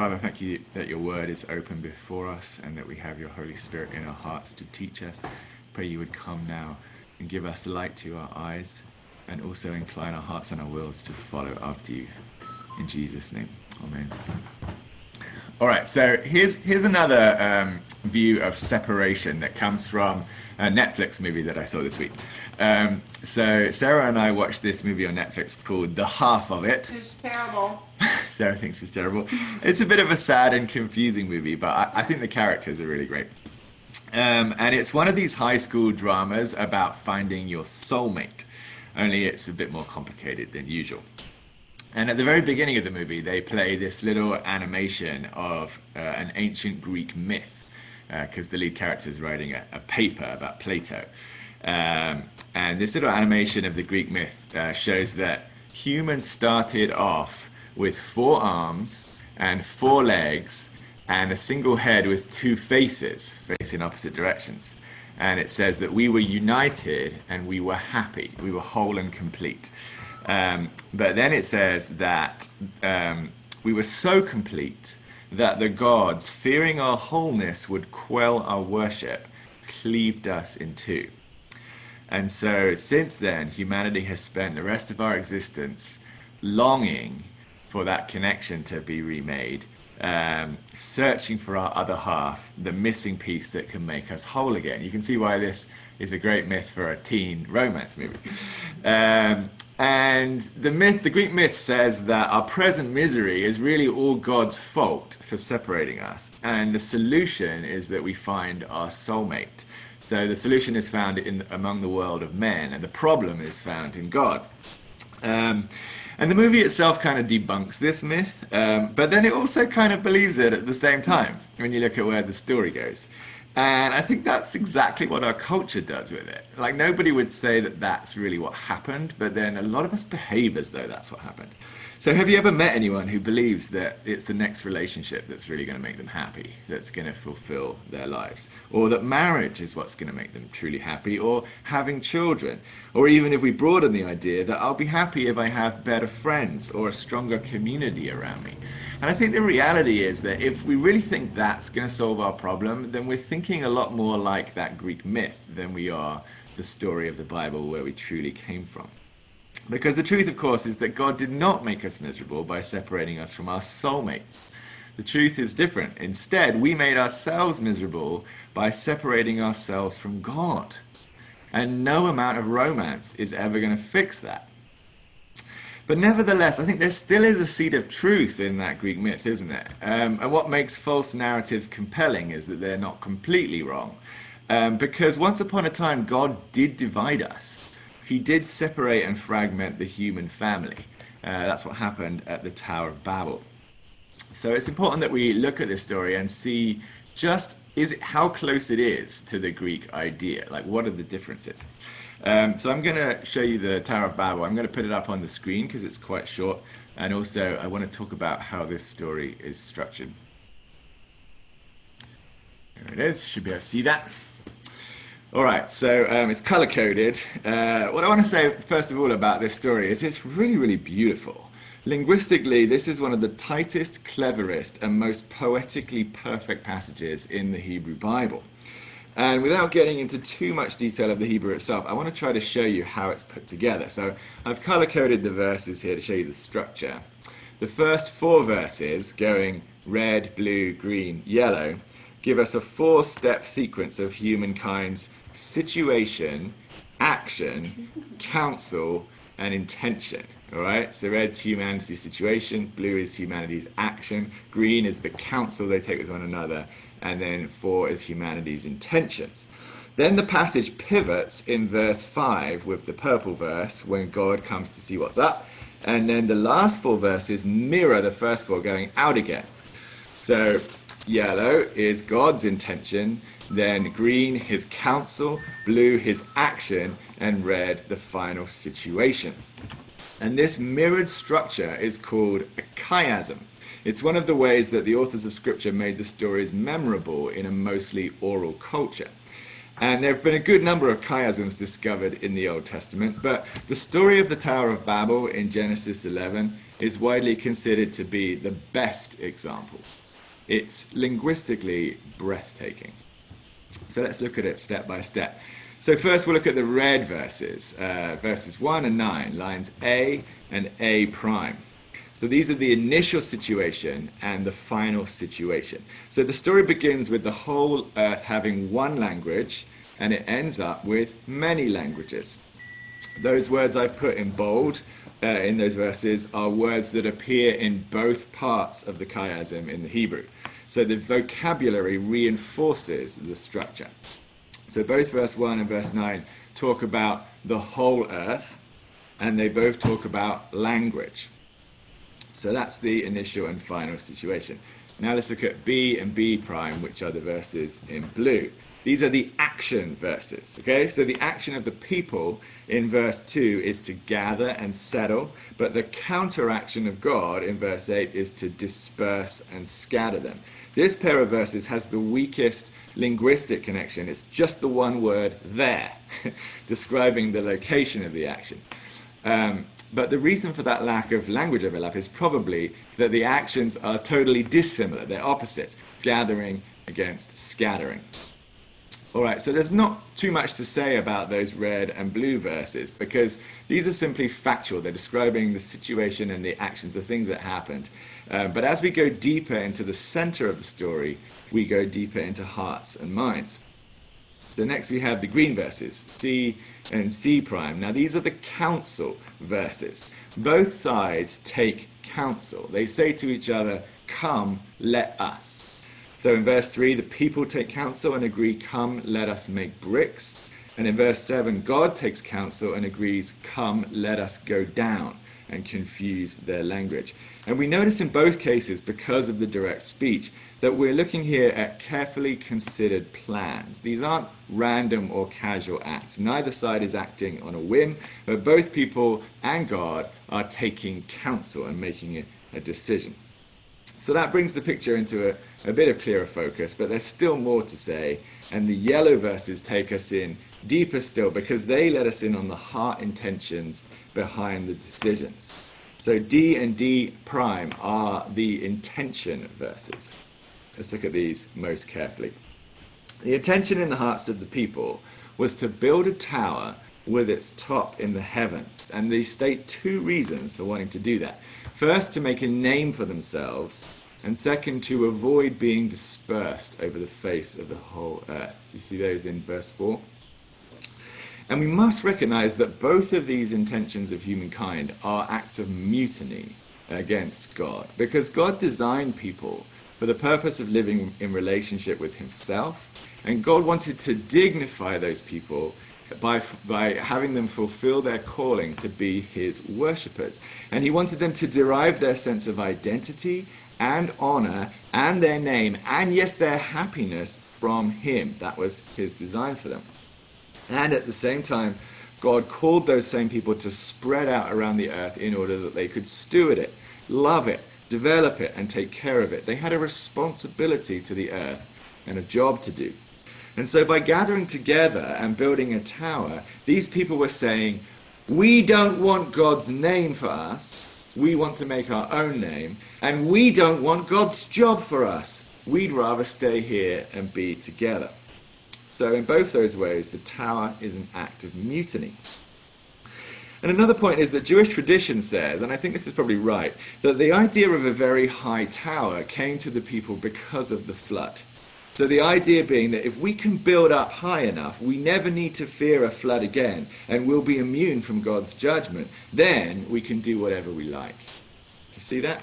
Father, thank you that your word is open before us and that we have your Holy Spirit in our hearts to teach us. Pray you would come now and give us light to our eyes and also incline our hearts and our wills to follow after you. In Jesus' name, amen. All right, so here's here's another um, view of separation that comes from a Netflix movie that I saw this week. Um, so Sarah and I watched this movie on Netflix called The Half of It. It's terrible. Sarah thinks it's terrible. It's a bit of a sad and confusing movie, but I, I think the characters are really great. Um, and it's one of these high school dramas about finding your soulmate, only it's a bit more complicated than usual. And at the very beginning of the movie, they play this little animation of uh, an ancient Greek myth, because uh, the lead character is writing a, a paper about Plato. Um, and this little animation of the Greek myth uh, shows that humans started off with four arms and four legs and a single head with two faces facing opposite directions. And it says that we were united and we were happy, we were whole and complete. Um, but then it says that um, we were so complete that the gods, fearing our wholeness, would quell our worship, cleaved us in two. And so, since then, humanity has spent the rest of our existence longing for that connection to be remade, um, searching for our other half, the missing piece that can make us whole again. You can see why this is a great myth for a teen romance movie. Um, and the myth, the Greek myth says that our present misery is really all God's fault for separating us. And the solution is that we find our soulmate. So the solution is found in among the world of men, and the problem is found in God. Um, and the movie itself kind of debunks this myth, um, but then it also kind of believes it at the same time when you look at where the story goes. And I think that's exactly what our culture does with it. Like, nobody would say that that's really what happened, but then a lot of us behave as though that's what happened. So, have you ever met anyone who believes that it's the next relationship that's really going to make them happy, that's going to fulfill their lives? Or that marriage is what's going to make them truly happy, or having children? Or even if we broaden the idea that I'll be happy if I have better friends or a stronger community around me. And I think the reality is that if we really think that's going to solve our problem, then we're thinking a lot more like that Greek myth than we are the story of the Bible where we truly came from. Because the truth, of course, is that God did not make us miserable by separating us from our soulmates. The truth is different. Instead, we made ourselves miserable by separating ourselves from God. And no amount of romance is ever going to fix that. But nevertheless, I think there still is a seed of truth in that Greek myth, isn't there? Um, and what makes false narratives compelling is that they're not completely wrong. Um, because once upon a time, God did divide us he did separate and fragment the human family. Uh, that's what happened at the Tower of Babel. So it's important that we look at this story and see just is it how close it is to the Greek idea. Like, what are the differences? Um, so I'm going to show you the Tower of Babel. I'm going to put it up on the screen because it's quite short, and also I want to talk about how this story is structured. There it is. Should be able to see that. All right, so um, it's color coded. Uh, what I want to say, first of all, about this story is it's really, really beautiful. Linguistically, this is one of the tightest, cleverest, and most poetically perfect passages in the Hebrew Bible. And without getting into too much detail of the Hebrew itself, I want to try to show you how it's put together. So I've color coded the verses here to show you the structure. The first four verses, going red, blue, green, yellow, give us a four step sequence of humankind's situation, action, counsel, and intention. All right, so red's humanity's situation, blue is humanity's action, green is the counsel they take with one another, and then four is humanity's intentions. Then the passage pivots in verse 5 with the purple verse when God comes to see what's up, and then the last four verses mirror the first four going out again. So yellow is God's intention, then green, his counsel, blue, his action, and red, the final situation. And this mirrored structure is called a chiasm. It's one of the ways that the authors of Scripture made the stories memorable in a mostly oral culture. And there have been a good number of chiasms discovered in the Old Testament, but the story of the Tower of Babel in Genesis 11 is widely considered to be the best example. It's linguistically breathtaking. So let's look at it step by step. So first we'll look at the red verses, uh, verses 1 and 9, lines A and A prime. So these are the initial situation and the final situation. So the story begins with the whole earth having one language and it ends up with many languages. Those words I've put in bold uh, in those verses are words that appear in both parts of the chiasm in the Hebrew. So the vocabulary reinforces the structure. So both verse 1 and verse 9 talk about the whole earth, and they both talk about language. So that's the initial and final situation. Now let's look at B and B prime, which are the verses in blue. These are the action verses, okay? So the action of the people in verse 2 is to gather and settle, but the counteraction of God in verse 8 is to disperse and scatter them. This pair of verses has the weakest linguistic connection. It's just the one word there, describing the location of the action. Um, but the reason for that lack of language overlap is probably that the actions are totally dissimilar. They're opposites, gathering against scattering. All right, so there's not too much to say about those red and blue verses because these are simply factual. They're describing the situation and the actions, the things that happened. Uh, but as we go deeper into the center of the story, we go deeper into hearts and minds. So next we have the green verses, C and C prime. Now these are the counsel verses. Both sides take counsel. They say to each other, Come, let us. So in verse 3, the people take counsel and agree, Come, let us make bricks. And in verse 7, God takes counsel and agrees, Come, let us go down and confuse their language. And we notice in both cases, because of the direct speech, that we're looking here at carefully considered plans. These aren't random or casual acts. Neither side is acting on a whim, but both people and God are taking counsel and making a, a decision. So that brings the picture into a, a bit of clearer focus, but there's still more to say. And the yellow verses take us in deeper still because they let us in on the heart intentions behind the decisions. So D and D prime are the intention verses. Let's look at these most carefully. The intention in the hearts of the people was to build a tower with its top in the heavens. And they state two reasons for wanting to do that. First, to make a name for themselves, and second, to avoid being dispersed over the face of the whole earth. You see those in verse 4? And we must recognize that both of these intentions of humankind are acts of mutiny against God, because God designed people for the purpose of living in relationship with Himself, and God wanted to dignify those people by, by having them fulfill their calling to be his worshippers. And he wanted them to derive their sense of identity and honor and their name and, yes, their happiness from him. That was his design for them. And at the same time, God called those same people to spread out around the earth in order that they could steward it, love it, develop it, and take care of it. They had a responsibility to the earth and a job to do. And so by gathering together and building a tower, these people were saying, we don't want God's name for us. We want to make our own name. And we don't want God's job for us. We'd rather stay here and be together. So, in both those ways, the tower is an act of mutiny. And another point is that Jewish tradition says, and I think this is probably right, that the idea of a very high tower came to the people because of the flood. So the idea being that if we can build up high enough, we never need to fear a flood again, and we'll be immune from God's judgment. Then we can do whatever we like. You see that?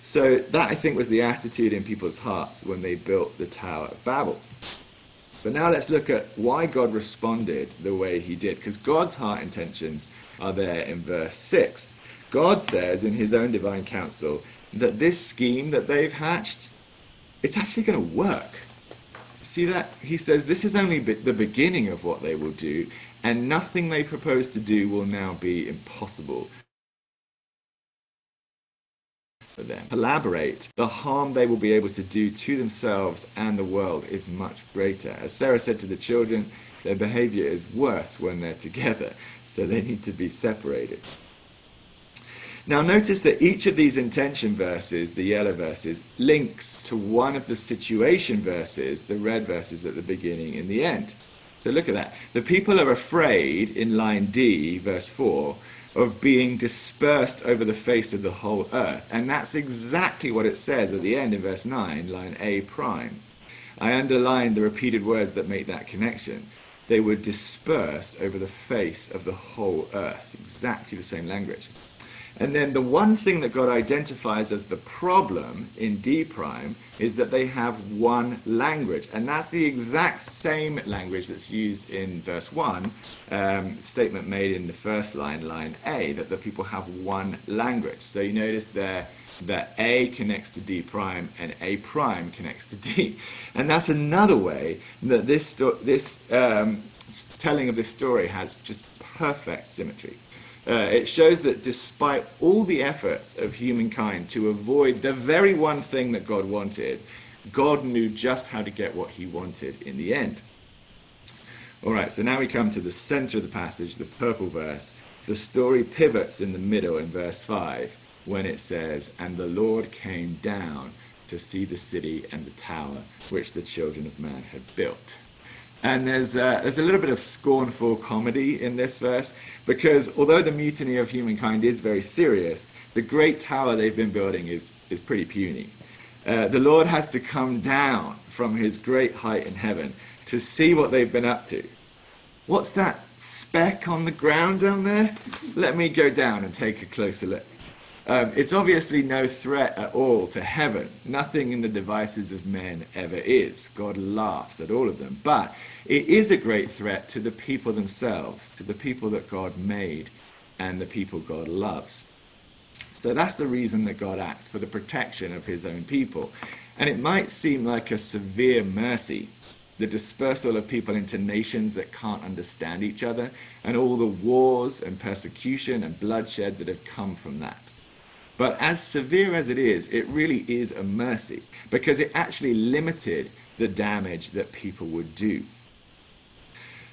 So that I think was the attitude in people's hearts when they built the Tower of Babel. But now let's look at why God responded the way he did, because God's heart intentions are there in verse 6. God says in his own divine counsel that this scheme that they've hatched, it's actually going to work. See that? He says this is only the beginning of what they will do, and nothing they propose to do will now be impossible for them. Collaborate, the harm they will be able to do to themselves and the world is much greater. As Sarah said to the children, their behavior is worse when they're together, so they need to be separated. Now, notice that each of these intention verses, the yellow verses, links to one of the situation verses, the red verses at the beginning and the end. So look at that. The people are afraid in line D, verse 4, of being dispersed over the face of the whole earth. And that's exactly what it says at the end in verse 9, line A prime. I underline the repeated words that make that connection. They were dispersed over the face of the whole earth. Exactly the same language. And then the one thing that God identifies as the problem in D prime is that they have one language. And that's the exact same language that's used in verse 1, um, statement made in the first line, line A, that the people have one language. So you notice there that A connects to D prime and A prime connects to D. And that's another way that this, this um, telling of this story has just perfect symmetry. Uh, it shows that despite all the efforts of humankind to avoid the very one thing that God wanted, God knew just how to get what he wanted in the end. All right, so now we come to the center of the passage, the purple verse. The story pivots in the middle in verse 5 when it says, And the Lord came down to see the city and the tower which the children of man had built. And there's, uh, there's a little bit of scornful comedy in this verse because although the mutiny of humankind is very serious, the great tower they've been building is, is pretty puny. Uh, the Lord has to come down from his great height in heaven to see what they've been up to. What's that speck on the ground down there? Let me go down and take a closer look. Um, it's obviously no threat at all to heaven. Nothing in the devices of men ever is. God laughs at all of them. But it is a great threat to the people themselves, to the people that God made and the people God loves. So that's the reason that God acts for the protection of his own people. And it might seem like a severe mercy, the dispersal of people into nations that can't understand each other, and all the wars and persecution and bloodshed that have come from that. But as severe as it is, it really is a mercy because it actually limited the damage that people would do.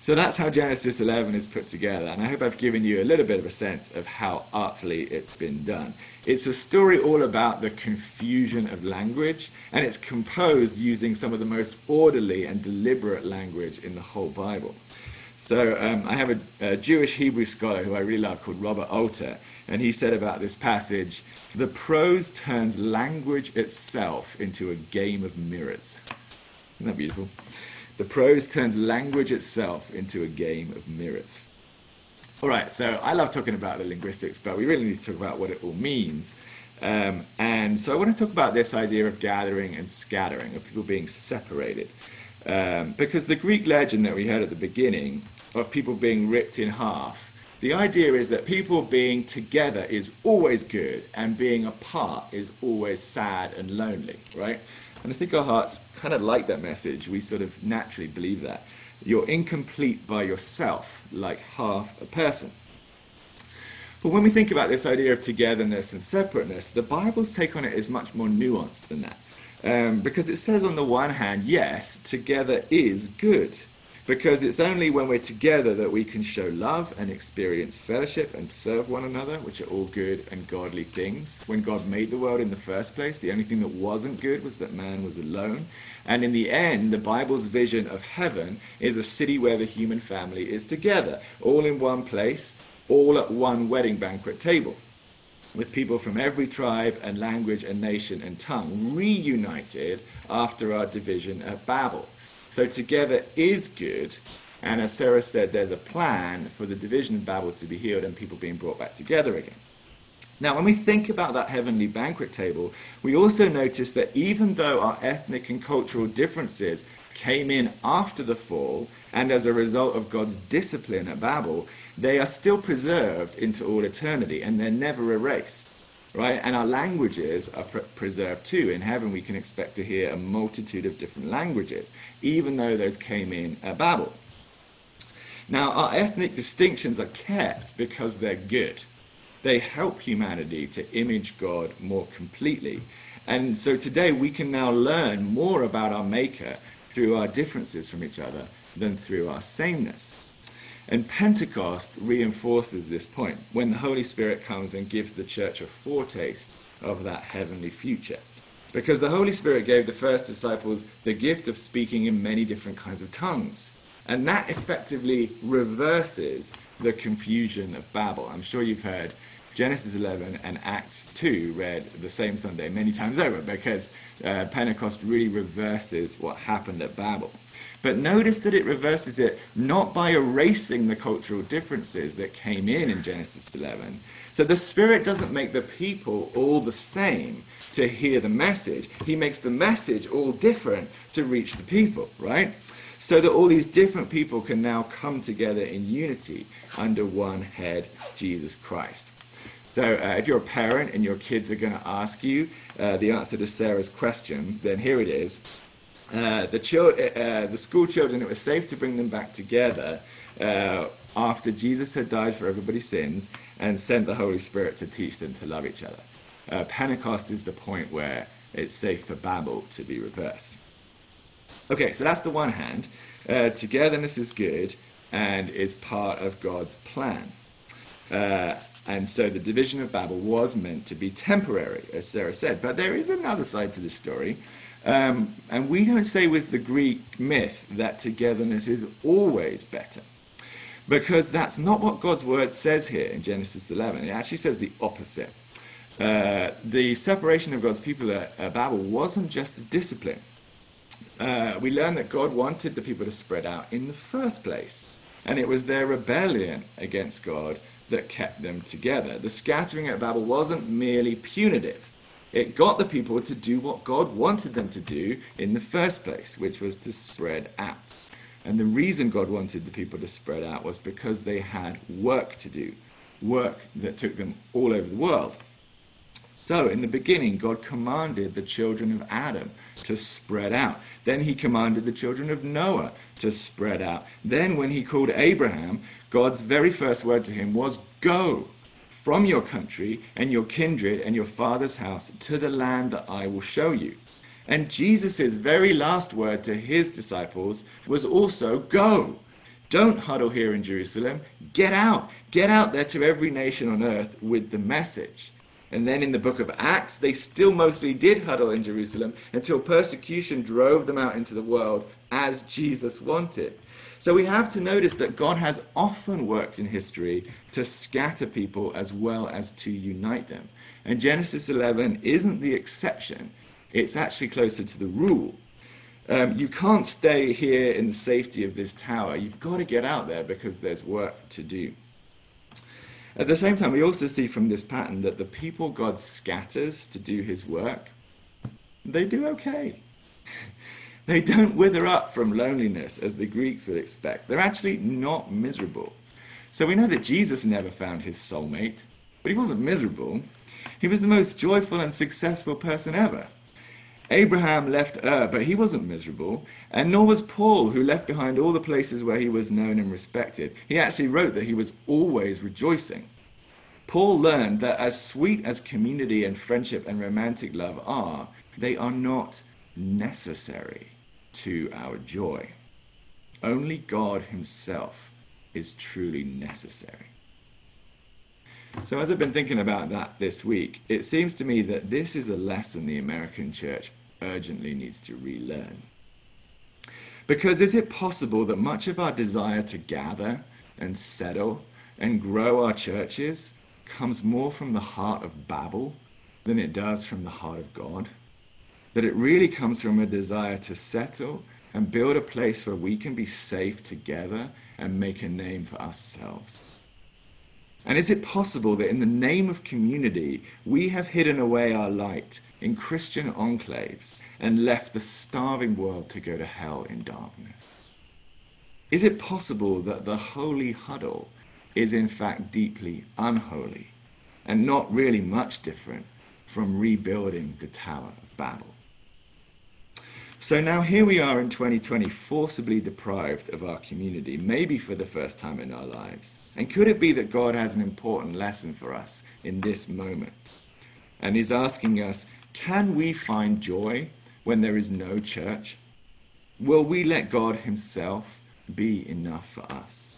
So that's how Genesis 11 is put together, and I hope I've given you a little bit of a sense of how artfully it's been done. It's a story all about the confusion of language, and it's composed using some of the most orderly and deliberate language in the whole Bible. So um, I have a, a Jewish Hebrew scholar who I really love called Robert Alter, and he said about this passage the prose turns language itself into a game of mirrors. Isn't that beautiful? The prose turns language itself into a game of mirrors. All right, so I love talking about the linguistics, but we really need to talk about what it all means. Um, and so I want to talk about this idea of gathering and scattering, of people being separated. Um, because the Greek legend that we heard at the beginning of people being ripped in half the idea is that people being together is always good and being apart is always sad and lonely, right? And I think our hearts kind of like that message. We sort of naturally believe that. You're incomplete by yourself, like half a person. But when we think about this idea of togetherness and separateness, the Bible's take on it is much more nuanced than that. Um, because it says, on the one hand, yes, together is good because it's only when we're together that we can show love and experience fellowship and serve one another, which are all good and godly things. When God made the world in the first place, the only thing that wasn't good was that man was alone. And in the end, the Bible's vision of heaven is a city where the human family is together, all in one place, all at one wedding banquet table with people from every tribe and language and nation and tongue reunited after our division at Babel. So together is good. And as Sarah said, there's a plan for the division of Babel to be healed and people being brought back together again. Now, when we think about that heavenly banquet table, we also notice that even though our ethnic and cultural differences came in after the fall and as a result of God's discipline at Babel, they are still preserved into all eternity and they're never erased right? And our languages are pre- preserved too. In heaven, we can expect to hear a multitude of different languages, even though those came in at Babel. Now, our ethnic distinctions are kept because they're good. They help humanity to image God more completely. And so today we can now learn more about our Maker through our differences from each other than through our sameness. And Pentecost reinforces this point when the Holy Spirit comes and gives the church a foretaste of that heavenly future. Because the Holy Spirit gave the first disciples the gift of speaking in many different kinds of tongues. And that effectively reverses the confusion of Babel. I'm sure you've heard Genesis 11 and Acts 2 read the same Sunday many times over because uh, Pentecost really reverses what happened at Babel. But notice that it reverses it not by erasing the cultural differences that came in in Genesis 11. So the Spirit doesn't make the people all the same to hear the message, He makes the message all different to reach the people, right? So that all these different people can now come together in unity under one head, Jesus Christ. So uh, if you're a parent and your kids are going to ask you uh, the answer to Sarah's question, then here it is. Uh, the, uh, uh, the school children, it was safe to bring them back together uh, after Jesus had died for everybody's sins and sent the Holy Spirit to teach them to love each other. Pentecost is the point where it's safe for Babel to be reversed. Okay, so that's the one hand. togetherness is good and is part of God's plan. And so the division of Babel was meant to be temporary, as Sarah said. But there is another side to this story. Um, and we don't say with the Greek myth that togetherness is always better. Because that's not what God's word says here in Genesis 11. It actually says the opposite. Uh, the separation of God's people at, at Babel wasn't just a discipline. Uh, we learn that God wanted the people to spread out in the first place. And it was their rebellion against God that kept them together. The scattering at Babel wasn't merely punitive. It got the people to do what God wanted them to do in the first place, which was to spread out. And the reason God wanted the people to spread out was because they had work to do, work that took them all over the world. So, in the beginning, God commanded the children of Adam to spread out. Then he commanded the children of Noah to spread out. Then, when he called Abraham, God's very first word to him was, Go from your country and your kindred and your father's house to the land that I will show you. And Jesus' very last word to his disciples was also, Go. Don't huddle here in Jerusalem. Get out. Get out there to every nation on earth with the message. And then in the book of Acts, they still mostly did huddle in Jerusalem until persecution drove them out into the world as Jesus wanted. So we have to notice that God has often worked in history to scatter people as well as to unite them. And Genesis 11 isn't the exception, it's actually closer to the rule. Um, you can't stay here in the safety of this tower. You've got to get out there because there's work to do. At the same time, we also see from this pattern that the people God scatters to do his work, they do okay. They don't wither up from loneliness as the Greeks would expect. They're actually not miserable. So we know that Jesus never found his soulmate, but he wasn't miserable. He was the most joyful and successful person ever. Abraham left Ur, but he wasn't miserable, and nor was Paul, who left behind all the places where he was known and respected. He actually wrote that he was always rejoicing. Paul learned that as sweet as community and friendship and romantic love are, they are not necessary to our joy. Only God Himself is truly necessary. So, as I've been thinking about that this week, it seems to me that this is a lesson the American church urgently needs to relearn. Because is it possible that much of our desire to gather and settle and grow our churches comes more from the heart of Babel than it does from the heart of God? that it really comes from a desire to settle and build a place where we can be safe together and make a name for ourselves. And is it possible that in the name of community, we have hidden away our light in Christian enclaves and left the starving world to go to hell in darkness? Is it possible that the holy huddle is in fact deeply unholy and not really much different from rebuilding the Tower of Babel? So now here we are in 2020, forcibly deprived of our community, maybe for the first time in our lives. And could it be that God has an important lesson for us in this moment? And He's asking us, can we find joy when there is no church? Will we let God Himself be enough for us?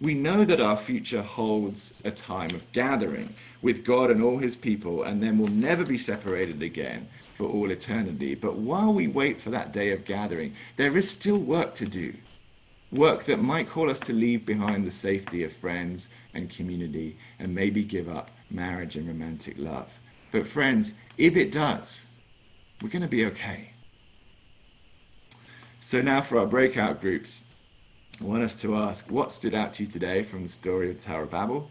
We know that our future holds a time of gathering with God and all his people, and then we'll never be separated again for all eternity. But while we wait for that day of gathering, there is still work to do. Work that might call us to leave behind the safety of friends and community and maybe give up marriage and romantic love. But, friends, if it does, we're going to be okay. So, now for our breakout groups. I want us to ask what stood out to you today from the story of the Tower of Babel?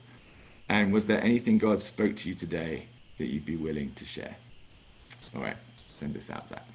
And was there anything God spoke to you today that you'd be willing to share? All right, send this out, Zach.